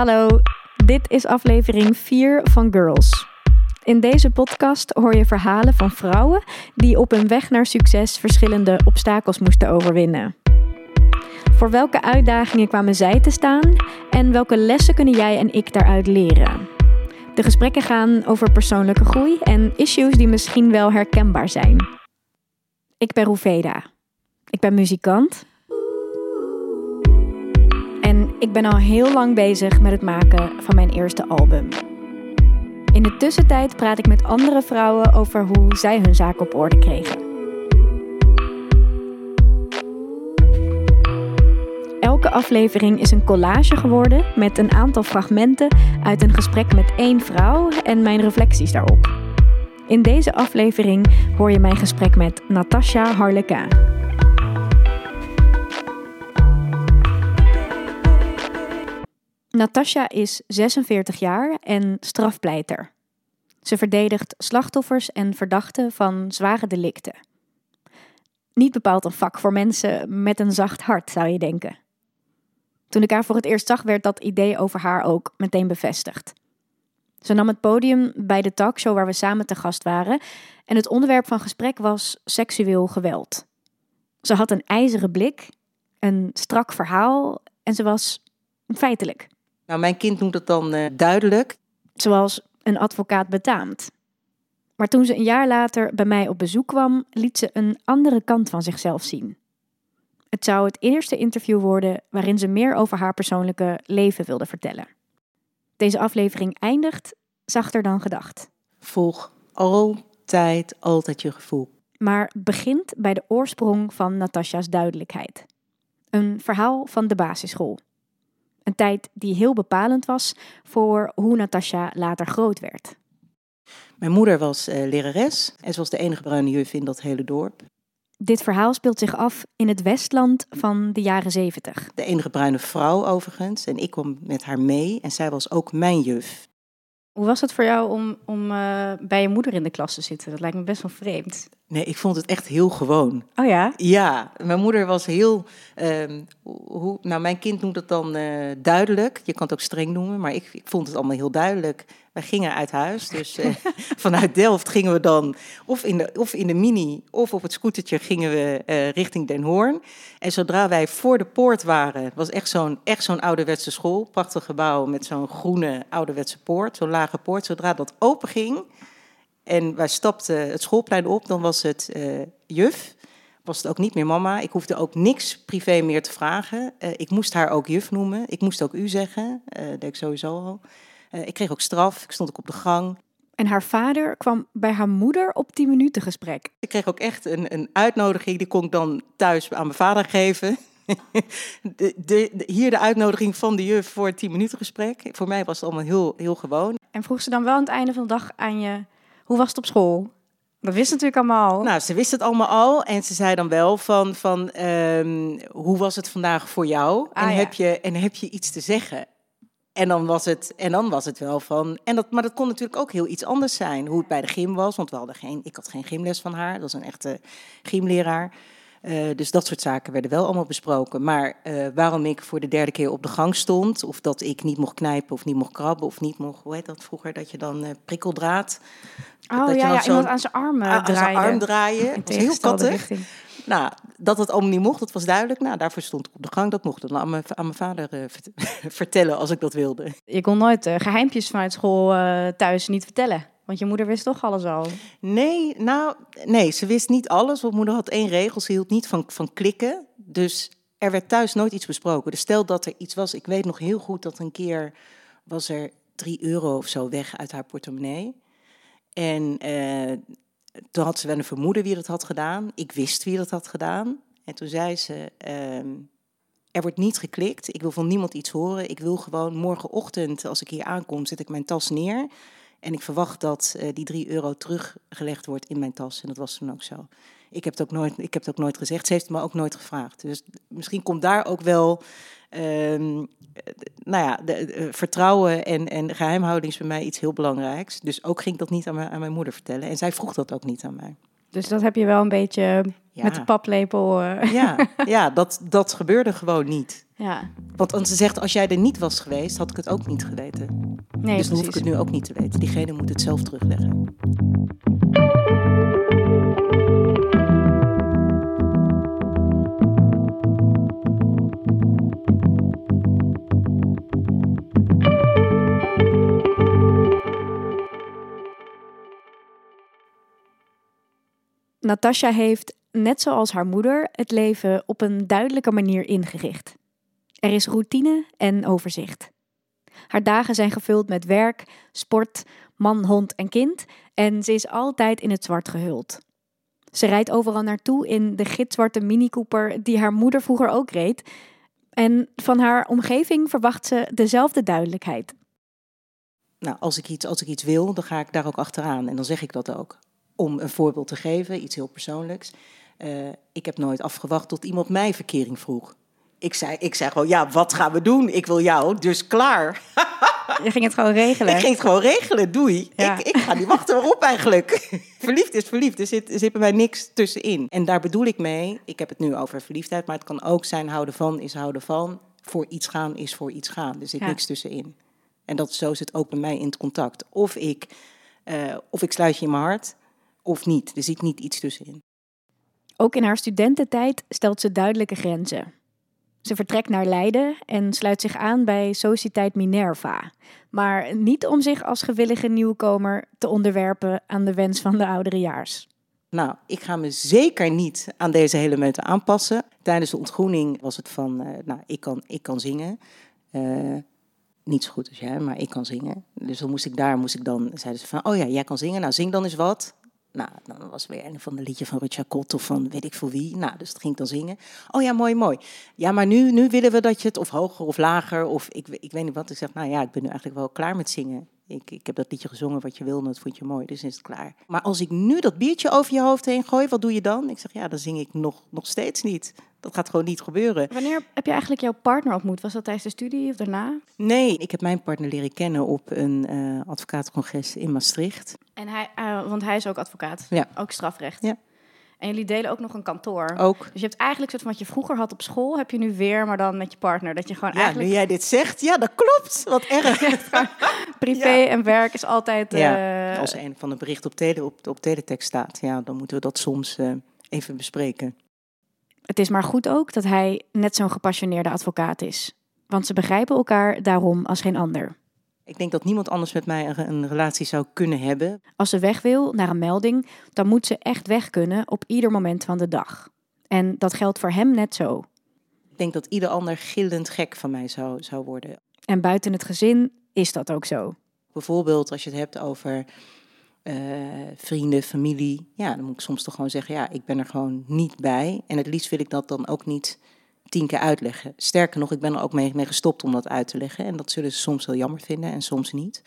Hallo, dit is aflevering 4 van Girls. In deze podcast hoor je verhalen van vrouwen die op hun weg naar succes verschillende obstakels moesten overwinnen. Voor welke uitdagingen kwamen zij te staan en welke lessen kunnen jij en ik daaruit leren? De gesprekken gaan over persoonlijke groei en issues die misschien wel herkenbaar zijn. Ik ben Roeveda. Ik ben muzikant. Ik ben al heel lang bezig met het maken van mijn eerste album. In de tussentijd praat ik met andere vrouwen over hoe zij hun zaak op orde kregen. Elke aflevering is een collage geworden met een aantal fragmenten uit een gesprek met één vrouw en mijn reflecties daarop. In deze aflevering hoor je mijn gesprek met Natasha Harlequin. Natasha is 46 jaar en strafpleiter. Ze verdedigt slachtoffers en verdachten van zware delicten. Niet bepaald een vak voor mensen met een zacht hart, zou je denken. Toen ik haar voor het eerst zag, werd dat idee over haar ook meteen bevestigd. Ze nam het podium bij de talkshow waar we samen te gast waren en het onderwerp van gesprek was seksueel geweld. Ze had een ijzeren blik, een strak verhaal en ze was feitelijk. Nou, mijn kind noemt het dan uh, duidelijk. Zoals een advocaat betaamt. Maar toen ze een jaar later bij mij op bezoek kwam, liet ze een andere kant van zichzelf zien. Het zou het eerste interview worden waarin ze meer over haar persoonlijke leven wilde vertellen. Deze aflevering eindigt zachter dan gedacht. Volg altijd, altijd je gevoel. Maar begint bij de oorsprong van Natasja's duidelijkheid. Een verhaal van de basisschool. Een tijd die heel bepalend was voor hoe Natasja later groot werd. Mijn moeder was uh, lerares en ze was de enige bruine juf in dat hele dorp. Dit verhaal speelt zich af in het Westland van de jaren zeventig. De enige bruine vrouw overigens. En ik kwam met haar mee en zij was ook mijn juf. Hoe was het voor jou om, om uh, bij je moeder in de klas te zitten? Dat lijkt me best wel vreemd. Nee, ik vond het echt heel gewoon. Oh ja? Ja, mijn moeder was heel. Uh, hoe, nou, mijn kind noemt het dan uh, duidelijk. Je kan het ook streng noemen, maar ik, ik vond het allemaal heel duidelijk. Wij gingen uit huis, dus uh, vanuit Delft gingen we dan of in, de, of in de mini of op het scootertje gingen we uh, richting Den Hoorn. En zodra wij voor de poort waren, was echt zo'n echt zo'n ouderwetse school, prachtig gebouw met zo'n groene ouderwetse poort, zo'n lage poort. Zodra dat open ging en wij stapten het schoolplein op, dan was het uh, juf. Was het ook niet meer mama. Ik hoefde ook niks privé meer te vragen. Uh, ik moest haar ook juf noemen. Ik moest ook u zeggen. Uh, dat deed ik sowieso al. ik kreeg ook straf. Ik stond ook op de gang. En haar vader kwam bij haar moeder op 10 minuten gesprek. Ik kreeg ook echt een, een uitnodiging. Die kon ik dan thuis aan mijn vader geven. de, de, de, hier de uitnodiging van de juf voor 10 minuten gesprek. Voor mij was het allemaal heel, heel gewoon. En vroeg ze dan wel aan het einde van de dag aan je hoe was het op school? Dat wist natuurlijk allemaal. Nou, ze wist het allemaal al. En ze zei dan wel van, van um, hoe was het vandaag voor jou? Ah, en, ja. heb je, en heb je iets te zeggen? En dan was het, en dan was het wel van. En dat, maar dat kon natuurlijk ook heel iets anders zijn. Hoe het bij de gym was. Want we hadden geen, ik had geen gymles van haar. Dat was een echte gymleraar. Uh, dus dat soort zaken werden wel allemaal besproken. Maar uh, waarom ik voor de derde keer op de gang stond, of dat ik niet mocht knijpen of niet mocht krabben of niet mocht, hoe heet dat vroeger, dat je dan uh, prikkeldraad. Oh dat ja, je ja iemand aan zijn armen aan, draaien. Aan zijn arm draaien. Dat was heel kattig. Nou, dat het allemaal niet mocht, dat was duidelijk. Nou, daarvoor stond ik op de gang. Dat mocht ik dan aan mijn, aan mijn vader vertellen als ik dat wilde. Je kon nooit geheimpjes vanuit school thuis niet vertellen. Want je moeder wist toch alles al? Nee, nou, nee, ze wist niet alles. Want moeder had één regel, ze hield niet van, van klikken. Dus er werd thuis nooit iets besproken. Dus stel dat er iets was, ik weet nog heel goed dat een keer was er drie euro of zo weg uit haar portemonnee. En eh, toen had ze wel een vermoeden wie dat had gedaan. Ik wist wie dat had gedaan. En toen zei ze, uh, er wordt niet geklikt. Ik wil van niemand iets horen. Ik wil gewoon morgenochtend, als ik hier aankom, zet ik mijn tas neer. En ik verwacht dat uh, die drie euro teruggelegd wordt in mijn tas. En dat was toen ook zo. Ik heb het ook nooit, ik heb het ook nooit gezegd. Ze heeft het me ook nooit gevraagd. Dus misschien komt daar ook wel. Um, nou ja, de, uh, vertrouwen en, en geheimhouding is bij mij iets heel belangrijks. Dus ook ging ik dat niet aan mijn, aan mijn moeder vertellen. En zij vroeg dat ook niet aan mij. Dus dat heb je wel een beetje Ja. met de paplepel. eh, Ja, ja dat, dat gebeurde gewoon niet. ja. Want want ze zegt, als jij er niet was geweest, had ik het ook niet geweten. Nee, dus dan hoef ik het nu ook niet te weten. Diegene moet het zelf terugleggen. Natasha heeft, net zoals haar moeder, het leven op een duidelijke manier ingericht. Er is routine en overzicht. Haar dagen zijn gevuld met werk, sport, man, hond en kind en ze is altijd in het zwart gehuld. Ze rijdt overal naartoe in de gitzwarte Mini Cooper die haar moeder vroeger ook reed. En van haar omgeving verwacht ze dezelfde duidelijkheid. Nou, als ik, iets, als ik iets wil, dan ga ik daar ook achteraan. En dan zeg ik dat ook. Om een voorbeeld te geven, iets heel persoonlijks. Eh, ik heb nooit afgewacht tot iemand mij verkering vroeg. Ik zei, ik zei gewoon, ja, wat gaan we doen? Ik wil jou, dus klaar. Je ging het gewoon regelen. Ik ging het gewoon regelen, doei. Ja. Ik, ik ga niet wachten waarop eigenlijk. verliefd is verliefd, er zit, er zit bij mij niks tussenin. En daar bedoel ik mee, ik heb het nu over verliefdheid... maar het kan ook zijn houden van is houden van. Voor iets gaan is voor iets gaan. Er zit Ja. niks tussenin. En dat, zo zit ook bij mij in het contact. Of ik, eh, of ik sluit je in mijn hart, of niet. Er zit niet iets tussenin. Ook in haar studententijd stelt ze duidelijke grenzen. Ze vertrekt naar Leiden en sluit zich aan bij Sociëteit Minerva. Maar niet om zich als gewillige nieuwkomer te onderwerpen aan de wens van de ouderejaars. Nou, ik ga me zeker niet aan deze hele meute aanpassen. Tijdens de ontgroening was het van, eh, nou, ik kan, ik kan zingen. Eh, niet zo goed als jij, maar ik kan zingen. Dus dan moest ik daar, moest ik dan, zeiden ze van, oh ja, jij kan zingen, nou zing dan eens wat. Nou, dan was weer een van de liedje van Richard Kot of van weet ik veel wie. Nou, dus dat ging dan zingen. Oh ja, mooi, mooi. Ja, maar nu, nu willen we dat je het of hoger of lager of ik, ik weet niet wat. Ik zeg, nou ja, ik ben nu eigenlijk wel klaar met zingen. Ik, ik heb dat liedje gezongen wat je wilde, dat vond je mooi, dus is het klaar. Maar als ik nu dat biertje over je hoofd heen gooi, wat doe je dan? Ik zeg, ja, dan zing ik nog, nog steeds niet. Dat gaat gewoon niet gebeuren. Wanneer heb je eigenlijk jouw partner ontmoet? Was dat tijdens de studie of daarna? Nee, ik heb mijn partner leren kennen op een eh advocatencongres in Maastricht. En hij, eh, want hij is ook advocaat, Ja. ook strafrecht. Ja. En jullie delen ook nog een kantoor. Ook. Dus je hebt eigenlijk soort van wat je vroeger had op school, heb je nu weer, maar dan met je partner. Dat je gewoon Ja, eigenlijk nu jij dit zegt, ja, dat klopt. Wat erg. privé Ja. en werk is altijd. Ja, eh, als een van de berichten op, tele, op, op teletext staat, ja, dan moeten we dat soms even bespreken. Het is maar goed ook dat hij net zo'n gepassioneerde advocaat is. Want ze begrijpen elkaar daarom als geen ander. Ik denk dat niemand anders met mij een, relatie zou kunnen hebben. Als ze weg wil naar een melding, dan moet ze echt weg kunnen op ieder moment van de dag. En dat geldt voor hem net zo. Ik denk dat ieder ander gillend gek van mij zou, zou worden. En buiten het gezin is dat ook zo. Bijvoorbeeld als je het hebt over eh, vrienden, familie. Ja, dan moet ik soms toch gewoon zeggen, ja, ik ben er gewoon niet bij. En het liefst wil ik dat dan ook niet tien keer uitleggen. Sterker nog, ik ben er ook mee, gestopt om dat uit te leggen. En dat zullen ze soms wel jammer vinden en soms niet.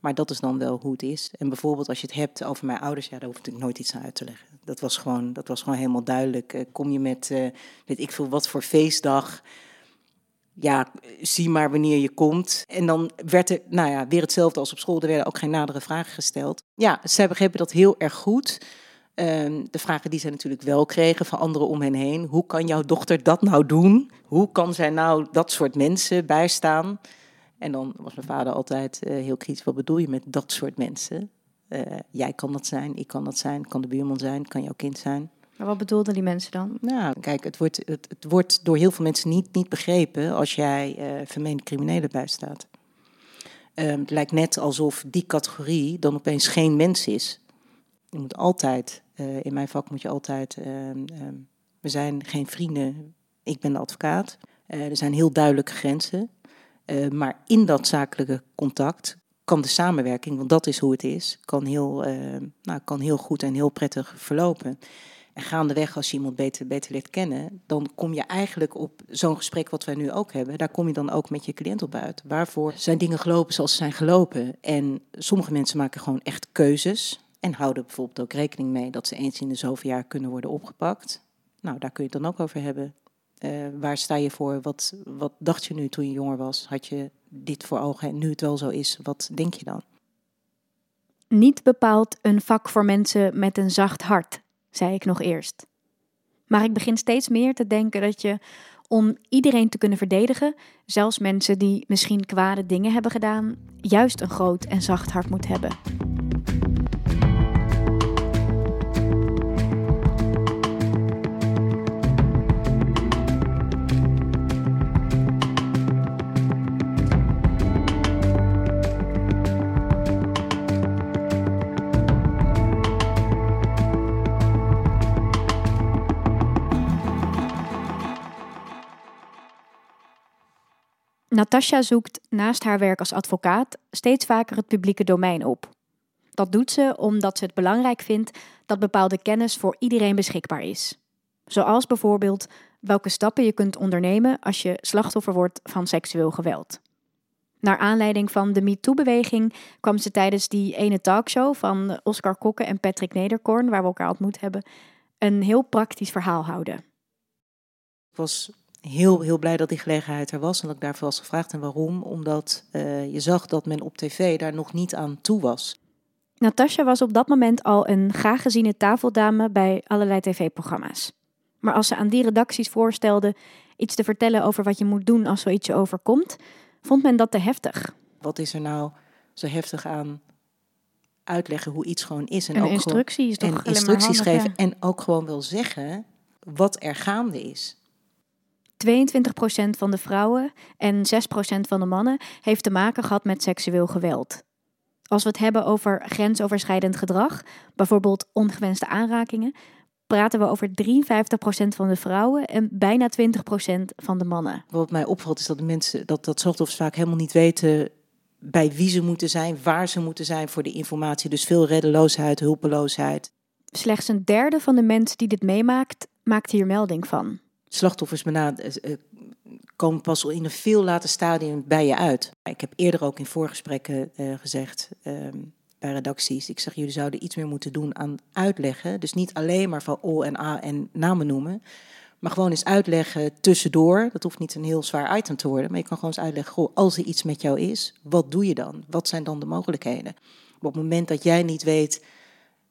Maar dat is dan wel hoe het is. En bijvoorbeeld als je het hebt over mijn ouders, ja, daar hoef ik nooit iets aan uit te leggen. Dat was gewoon, dat was gewoon helemaal duidelijk. Eh, kom je met, eh, weet ik veel, wat voor feestdag ja, zie maar wanneer je komt. En dan werd er, nou ja, weer hetzelfde als op school. Er werden ook geen nadere vragen gesteld. Ja, zij begrepen dat heel erg goed. Ehm, de vragen die zij natuurlijk wel kregen van anderen om hen heen. Hoe kan jouw dochter dat nou doen? Hoe kan zij nou dat soort mensen bijstaan? En dan was mijn vader altijd eh, heel kritisch. Wat bedoel je met dat soort mensen? Eh, jij kan dat zijn, ik kan dat zijn, kan de buurman zijn, kan jouw kind zijn. Maar wat bedoelden die mensen dan? Nou, kijk, het wordt, het, het wordt door heel veel mensen niet, niet begrepen als jij eh vermeende criminelen bijstaat. Ehm, het lijkt net alsof die categorie dan opeens geen mens is. Je moet altijd, eh, in mijn vak moet je altijd, ehm, ehm, we zijn geen vrienden, ik ben de advocaat. Eh, er zijn heel duidelijke grenzen. Maar in dat zakelijke contact kan de samenwerking, want dat is hoe het is, kan heel, nou, kan heel goed en heel prettig verlopen. En gaandeweg, als je iemand beter, beter leert kennen, dan kom je eigenlijk op zo'n gesprek wat wij nu ook hebben. Daar kom je dan ook met je cliënt op uit. Waarvoor zijn dingen gelopen zoals ze zijn gelopen? En sommige mensen maken gewoon echt keuzes. En houden bijvoorbeeld ook rekening mee dat ze eens in de zoveel jaar kunnen worden opgepakt. Nou, daar kun je het dan ook over hebben. Eh, waar sta je voor? Wat, wat dacht je nu toen je jonger was? Had je dit voor ogen en nu het wel zo is, wat denk je dan? Niet bepaald een vak voor mensen met een zacht hart, zei ik nog eerst. Maar ik begin steeds meer te denken dat je om iedereen te kunnen verdedigen, zelfs mensen die misschien kwade dingen hebben gedaan, juist een groot en zacht hart moet hebben. Natasha zoekt naast haar werk als advocaat steeds vaker het publieke domein op. Dat doet ze omdat ze het belangrijk vindt dat bepaalde kennis voor iedereen beschikbaar is. Zoals bijvoorbeeld welke stappen je kunt ondernemen als je slachtoffer wordt van seksueel geweld. Naar aanleiding van de MeToo-beweging kwam ze tijdens die ene talkshow van Oscar Kokke en Patrick Nederkorn, waar we elkaar ontmoet hebben, een heel praktisch verhaal houden. Ik was heel, heel blij dat die gelegenheid er was en dat ik daarvoor was gevraagd. En waarom? Omdat uh, je zag dat men op tv daar nog niet aan toe was. Natasja was op dat moment al een graag geziene tafeldame bij allerlei tv-programma's. Maar als ze aan die redacties voorstelde iets te vertellen over wat je moet doen als zoiets je overkomt, vond men dat te heftig. Wat is er nou zo heftig aan uitleggen hoe iets gewoon is? En, en ook instructies, gewoon, en instructies geven en ook gewoon wel zeggen wat er gaande is. 22% van de vrouwen en 6% van de mannen heeft te maken gehad met seksueel geweld. Als we het hebben over grensoverschrijdend gedrag, bijvoorbeeld ongewenste aanrakingen, praten we over 53% van de vrouwen en bijna 20% van de mannen. Wat mij opvalt is dat de mensen, dat, dat slachtoffers vaak helemaal niet weten bij wie ze moeten zijn, waar ze moeten zijn voor de informatie. Dus veel reddeloosheid, hulpeloosheid. Slechts een derde van de mensen die dit meemaakt, maakt hier melding van slachtoffers eh, eh, komen pas in een veel later stadium bij je uit. Ik heb eerder ook in voorgesprekken uh, gezegd uh, bij redacties, ik zeg jullie zouden iets meer moeten doen aan uitleggen. Dus niet alleen maar van O en A en namen noemen, maar gewoon eens uitleggen tussendoor. Dat hoeft niet een heel zwaar item te worden, maar je kan gewoon eens uitleggen, goh, als er iets met jou is, wat doe je dan? Wat zijn dan de mogelijkheden? op het moment dat jij niet weet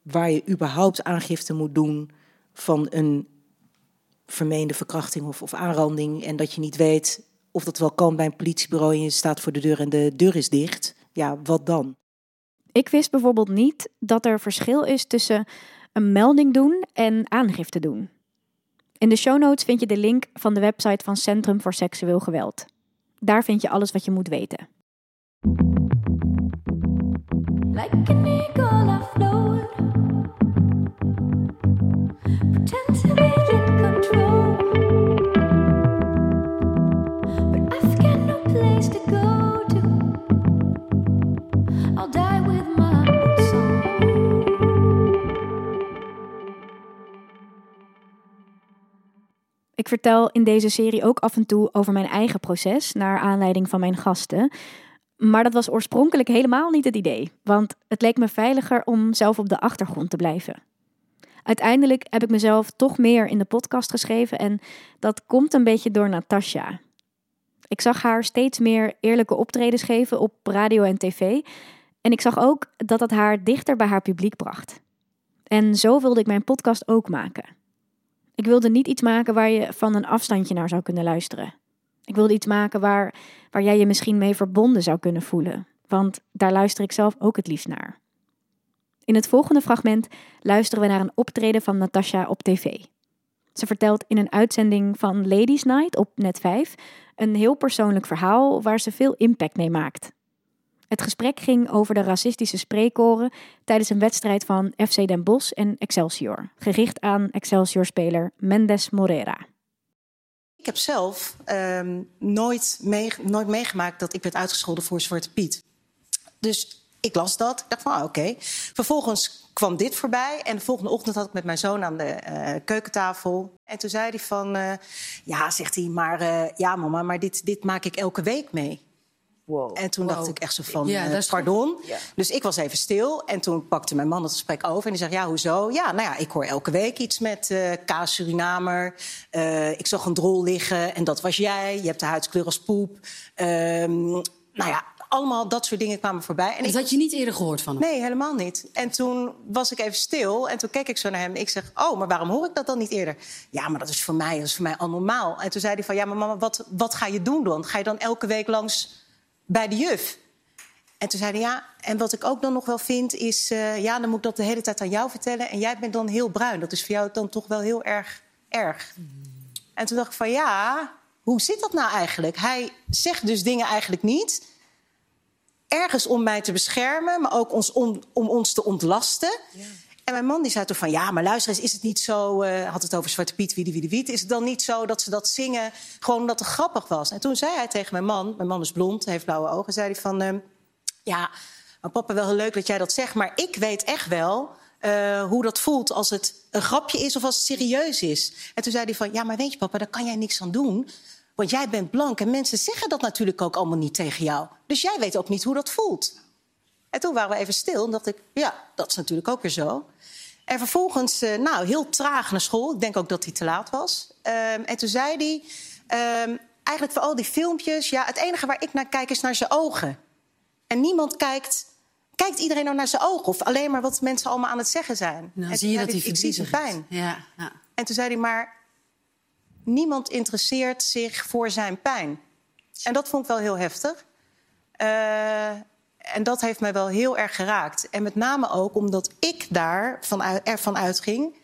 waar je überhaupt aangifte moet doen van een vermeende verkrachting of, of aanranding. En dat je niet weet of dat wel kan bij een politiebureau en je staat voor de deur en de deur is dicht. Ja, wat dan? Ik wist bijvoorbeeld niet dat er verschil is tussen een melding doen en aangifte doen. In de show notes vind je de link van de website van Centrum voor Seksueel Geweld. Daar vind je alles wat je moet weten. Like an eagle Ik vertel in deze serie ook af en toe over mijn eigen proces, naar aanleiding van mijn gasten. Maar dat was oorspronkelijk helemaal niet het idee, want het leek me veiliger om zelf op de achtergrond te blijven. Uiteindelijk heb ik mezelf toch meer in de podcast geschreven en dat komt een beetje door Natasha. Ik zag haar steeds meer eerlijke optredens geven op radio en tv en ik zag ook dat dat haar dichter bij haar publiek bracht. En zo wilde ik mijn podcast ook maken. Ik wilde niet iets maken waar je van een afstandje naar zou kunnen luisteren. Ik wilde iets maken waar, waar jij je misschien mee verbonden zou kunnen voelen. Want daar luister ik zelf ook het liefst naar. In het volgende fragment luisteren we naar een optreden van Natasha op tv. Ze vertelt in een uitzending van Ladies Night op Net 5 een heel persoonlijk verhaal waar ze veel impact mee maakt. Het gesprek ging over de racistische spreekkoren tijdens een wedstrijd van FC Den Bosch en Excelsior, gericht aan Excelsior-speler Mendes Morera. Ik heb zelf ehm, nooit, nooit meegemaakt dat ik werd uitgescholden voor Zwarte Piet. Dus ik las dat. Ik dacht van, ah, oké. Vervolgens kwam dit voorbij. En de volgende ochtend had ik met mijn zoon aan de uh, keukentafel. En toen zei hij van, uh, ja, zegt hij, maar uh, ja mama, maar dit, dit maak ik elke week mee. Wow. En toen dacht ik echt zo van, ja, uh, pardon. Ja. Dus ik was even stil. En toen pakte mijn man het gesprek over. En die zegt, ja, hoezo? Ja, nou ja, ik hoor elke week iets met uh, kaas Surinamer. Uh, ik zag een drol liggen en dat was jij. Je hebt de huidskleur als poep. Um, nou ja, allemaal dat soort dingen kwamen voorbij. En dat had je niet eerder gehoord van hem? Nee, helemaal niet. En toen was ik even stil en toen keek ik zo naar hem. Ik zeg, oh, maar waarom hoor ik dat dan niet eerder? Ja, maar dat is voor mij, dat is voor mij al normaal. En toen zei hij van, ja, maar mama, wat, wat ga je doen dan? Ga je dan elke week langs bij de juf? En toen zei hij, ja, en wat ik ook dan nog wel vind is... Uh, ja, dan moet ik dat de hele tijd aan jou vertellen. En jij bent dan heel bruin. Dat is voor jou dan toch wel heel erg erg. En toen dacht ik van, ja, hoe zit dat nou eigenlijk? Hij zegt dus dingen eigenlijk niet. Ergens om mij te beschermen, maar ook ons, om, om ons te ontlasten. En mijn man die zei toen van, ja, maar luister eens, is het niet zo... Uh, had het over Zwarte Piet, wie wie wie Is het dan niet zo dat ze dat zingen gewoon omdat het grappig was? En toen zei hij tegen mijn man, mijn man is blond, heeft blauwe ogen... zei hij van, uh, ja, maar papa, wel heel leuk dat jij dat zegt... maar ik weet echt wel uh, hoe dat voelt als het een grapje is of als het serieus is. En toen zei hij van, ja, maar weet je papa, daar kan jij niks aan doen... Want jij bent blank en mensen zeggen dat natuurlijk ook allemaal niet tegen jou. Dus jij weet ook niet hoe dat voelt. En toen waren we even stil en dacht ik, ja, dat is natuurlijk ook weer zo. En vervolgens, uh, nou, heel traag naar school. Ik denk ook dat hij te laat was. Um, en toen zei hij, um, eigenlijk voor al die filmpjes... ja, het enige waar ik naar kijk is naar zijn ogen. En niemand kijkt... Kijkt iedereen nou naar zijn ogen? Of alleen maar wat mensen allemaal aan het zeggen zijn? Nou, en zie je dat hij Ik zie zijn pijn. Ja, ja. En toen zei hij, maar niemand interesseert zich voor zijn pijn. En dat vond ik wel heel heftig. Uh, en dat heeft mij wel heel erg geraakt. En met name ook omdat ik daar van, ervan uitging...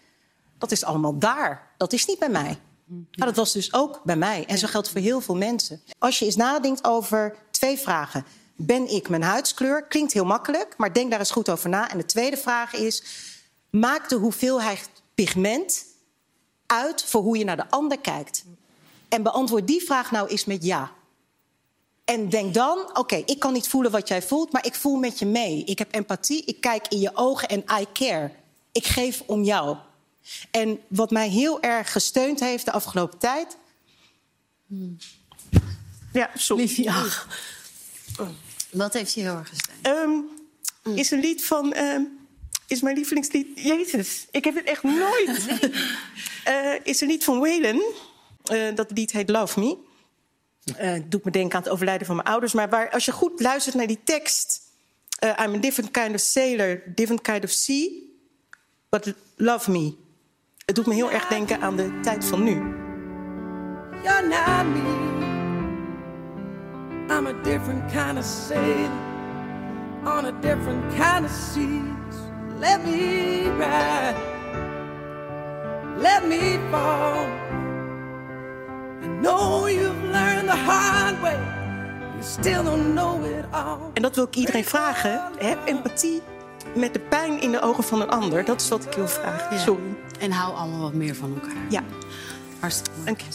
dat is allemaal daar. Dat is niet bij mij. Maar dat was dus ook bij mij. En zo geldt voor heel veel mensen. Als je eens nadenkt over twee vragen. Ben ik mijn huidskleur? Klinkt heel makkelijk, maar denk daar eens goed over na. En de tweede vraag is... maakt de hoeveelheid pigment uit voor hoe je naar de ander kijkt? En beantwoord die vraag nou eens met ja. En denk dan, oké, ik kan niet voelen wat jij voelt, maar ik voel met je mee. Ik heb empathie, ik kijk in je ogen en I care. Ik geef om jou. En wat mij heel erg gesteund heeft de afgelopen tijd. Hmm. Ja, sorry. Ach. Wat heeft je heel erg gesteund? Um, is een lied van. Um, is mijn lievelingslied. Jezus, ik heb het echt nooit. uh, is een lied van Waylon. Uh, dat lied heet Love Me. Uh, doet me denken aan het overlijden van mijn ouders. Maar waar, als je goed luistert naar die tekst... Uh, I'm a different kind of sailor, different kind of sea... but love me. Het doet me heel erg denken aan de tijd van nu. You're not me. I'm a different kind of sailor on a different kind of seas. Let me ride, let me fall. En dat wil ik iedereen vragen. Heb empathie met de pijn in de ogen van een ander. Dat is wat ik wil vragen. Ja. Sorry. En hou allemaal wat meer van elkaar. Ja. Hartstikke Dank je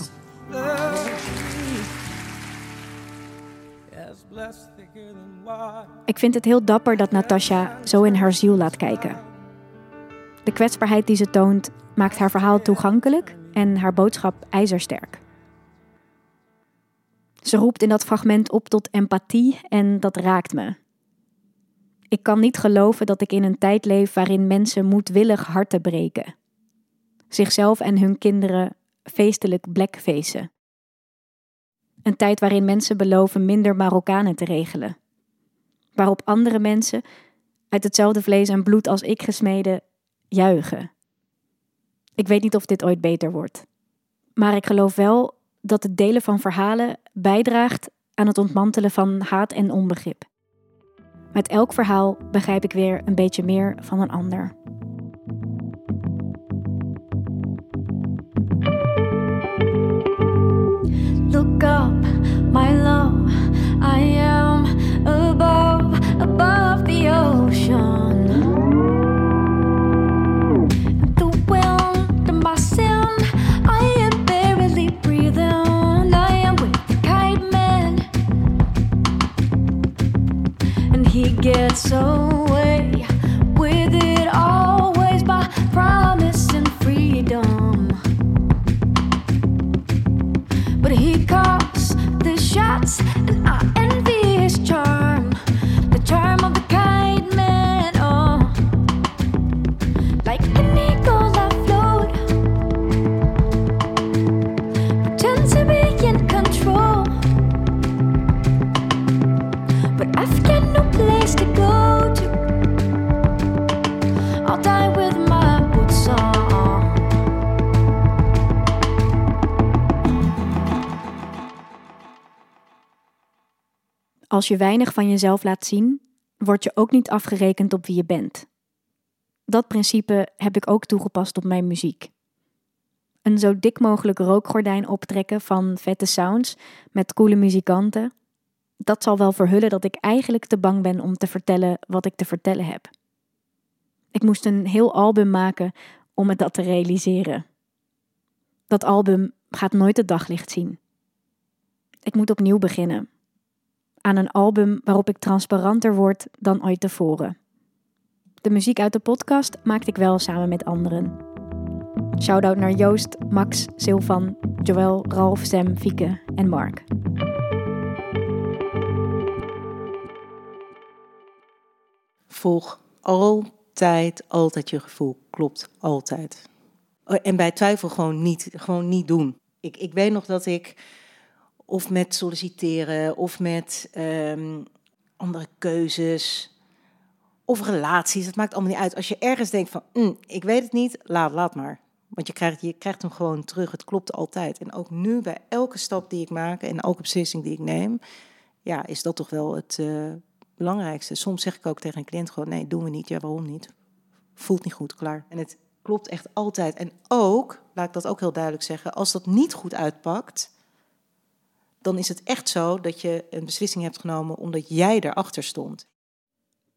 Ik vind het heel dapper dat Natasha zo in haar ziel laat kijken. De kwetsbaarheid die ze toont maakt haar verhaal toegankelijk en haar boodschap ijzersterk. Ze roept in dat fragment op tot empathie en dat raakt me. Ik kan niet geloven dat ik in een tijd leef waarin mensen moedwillig harten breken. Zichzelf en hun kinderen feestelijk blackfacen. Een tijd waarin mensen beloven minder Marokkanen te regelen. Waarop andere mensen, uit hetzelfde vlees en bloed als ik gesmeden, juichen. Ik weet niet of dit ooit beter wordt. Maar ik geloof wel dat het delen van verhalen bijdraagt aan het ontmantelen van haat en onbegrip. Met elk verhaal begrijp ik weer een beetje meer van een ander. Look up, my love, I am above, above the ocean. get so Als je weinig van jezelf laat zien, word je ook niet afgerekend op wie je bent. Dat principe heb ik ook toegepast op mijn muziek. Een zo dik mogelijk rookgordijn optrekken van vette sounds met coole muzikanten, dat zal wel verhullen dat ik eigenlijk te bang ben om te vertellen wat ik te vertellen heb. Ik moest een heel album maken om me dat te realiseren. Dat album gaat nooit het daglicht zien. Ik moet opnieuw beginnen. Aan een album waarop ik transparanter word dan ooit tevoren. De muziek uit de podcast maakte ik wel samen met anderen. Shoutout naar Joost, Max, Silvan, Joël, Ralf, Sam, Fieke en Mark. Volg altijd, altijd je gevoel. Klopt, altijd. Oh, En bij twijfel gewoon niet, gewoon niet doen. Ik, ik weet nog dat ik, of met solliciteren, of met ehm, andere keuzes, of relaties, het maakt allemaal niet uit. Als je ergens denkt van, "Mm, ik weet het niet, laat, laat maar. Want je krijgt, je krijgt hem gewoon terug. Het klopt altijd. En ook nu, bij elke stap die ik maak en elke beslissing die ik neem, ja, is dat toch wel het eh, belangrijkste. Soms zeg ik ook tegen een cliënt gewoon, nee, doen we niet. Ja, waarom niet? Voelt niet goed, klaar. En het klopt echt altijd. En ook, laat ik dat ook heel duidelijk zeggen, als dat niet goed uitpakt, dan is het echt zo dat je een beslissing hebt genomen omdat jij erachter stond.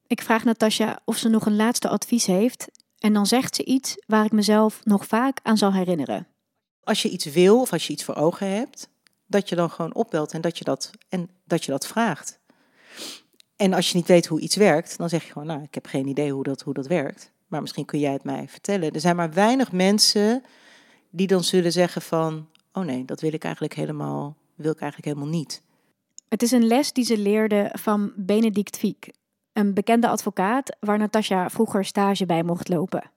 Ik vraag Natasja of ze nog een laatste advies heeft en dan zegt ze iets waar ik mezelf nog vaak aan zal herinneren. Als je iets wil of als je iets voor ogen hebt, dat je dan gewoon opbelt en dat je dat, en dat, je dat vraagt. En als je niet weet hoe iets werkt, dan zeg je gewoon, nou, ik heb geen idee hoe dat, hoe dat werkt. Maar misschien kun jij het mij vertellen. Er zijn maar weinig mensen die dan zullen zeggen van, oh nee, dat wil ik eigenlijk helemaal, wil ik eigenlijk helemaal niet. Het is een les die ze leerde van Benedict Fiek, een bekende advocaat waar Natasja vroeger stage bij mocht lopen.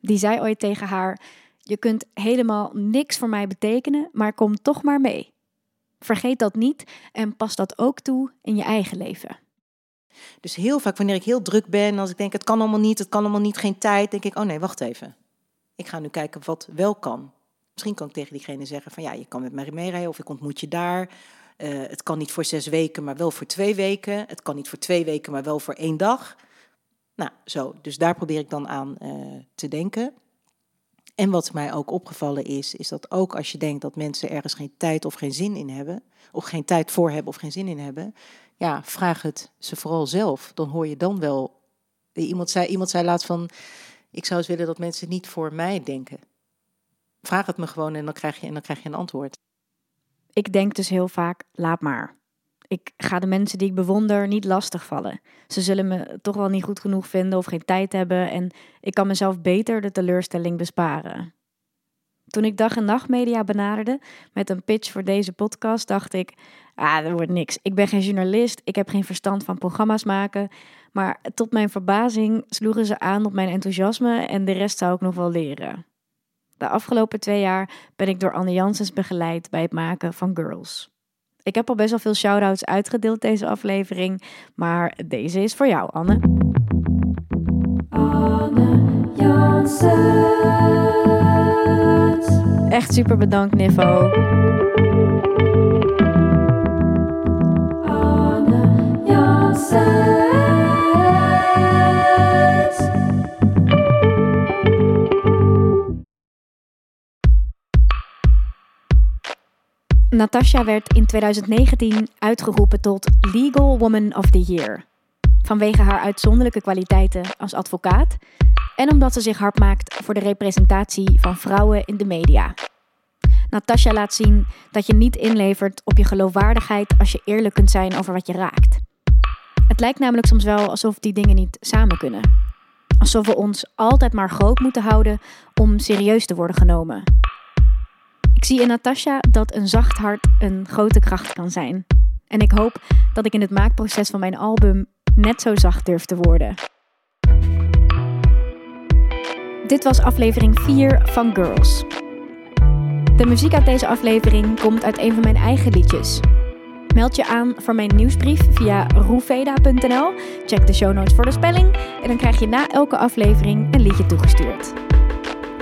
Die zei ooit tegen haar: Je kunt helemaal niks voor mij betekenen, maar kom toch maar mee. Vergeet dat niet en pas dat ook toe in je eigen leven. Dus heel vaak wanneer ik heel druk ben, als ik denk het kan allemaal niet, het kan allemaal niet, geen tijd, denk ik, oh nee, wacht even. Ik ga nu kijken wat wel kan. Misschien kan ik tegen diegene zeggen van ja, je kan met mij meerijden of ik ontmoet je daar. Eh, het kan niet voor zes weken, maar wel voor twee weken. Het kan niet voor twee weken, maar wel voor één dag. Nou, zo. Dus daar probeer ik dan aan eh, te denken. En wat mij ook opgevallen is, is dat ook als je denkt dat mensen ergens geen tijd of geen zin in hebben, of geen tijd voor hebben of geen zin in hebben, ja, vraag het ze vooral zelf. Dan hoor je dan wel. Iemand zei, iemand zei laatst van, ik zou eens willen dat mensen niet voor mij denken. Vraag het me gewoon en dan krijg je, en dan krijg je een antwoord. Ik denk dus heel vaak: laat maar. Ik ga de mensen die ik bewonder niet lastigvallen. Ze zullen me toch wel niet goed genoeg vinden of geen tijd hebben en ik kan mezelf beter de teleurstelling besparen. Toen ik dag en nachtmedia benaderde met een pitch voor deze podcast, dacht ik: ah, dat wordt niks. Ik ben geen journalist, ik heb geen verstand van programma's maken. Maar tot mijn verbazing sloegen ze aan op mijn enthousiasme en de rest zou ik nog wel leren. De afgelopen twee jaar ben ik door Anne Janssens begeleid bij het maken van Girls. Ik heb al best wel veel shout-outs uitgedeeld deze aflevering, maar deze is voor jou, Anne. Anne Janssens. Echt super bedankt, Nivo. Natasha werd in 2019 uitgeroepen tot Legal Woman of the Year. Vanwege haar uitzonderlijke kwaliteiten als advocaat en omdat ze zich hard maakt voor de representatie van vrouwen in de media. Natasha laat zien dat je niet inlevert op je geloofwaardigheid als je eerlijk kunt zijn over wat je raakt. Het lijkt namelijk soms wel alsof die dingen niet samen kunnen. Alsof we ons altijd maar groot moeten houden om serieus te worden genomen. Ik zie in Natasha dat een zacht hart een grote kracht kan zijn. En ik hoop dat ik in het maakproces van mijn album net zo zacht durf te worden. Dit was aflevering 4 van Girls. De muziek uit deze aflevering komt uit een van mijn eigen liedjes. Meld je aan voor mijn nieuwsbrief via roeveda.nl. Check de show notes voor de spelling en dan krijg je na elke aflevering een liedje toegestuurd.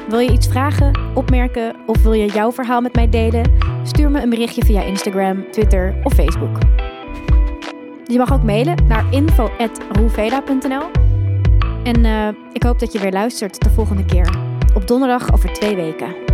Wil je iets vragen, opmerken of wil je jouw verhaal met mij delen? Stuur me een berichtje via Instagram, Twitter of Facebook. Je mag ook mailen naar info.roeveda.nl. En uh, ik hoop dat je weer luistert de volgende keer. Op donderdag over twee weken.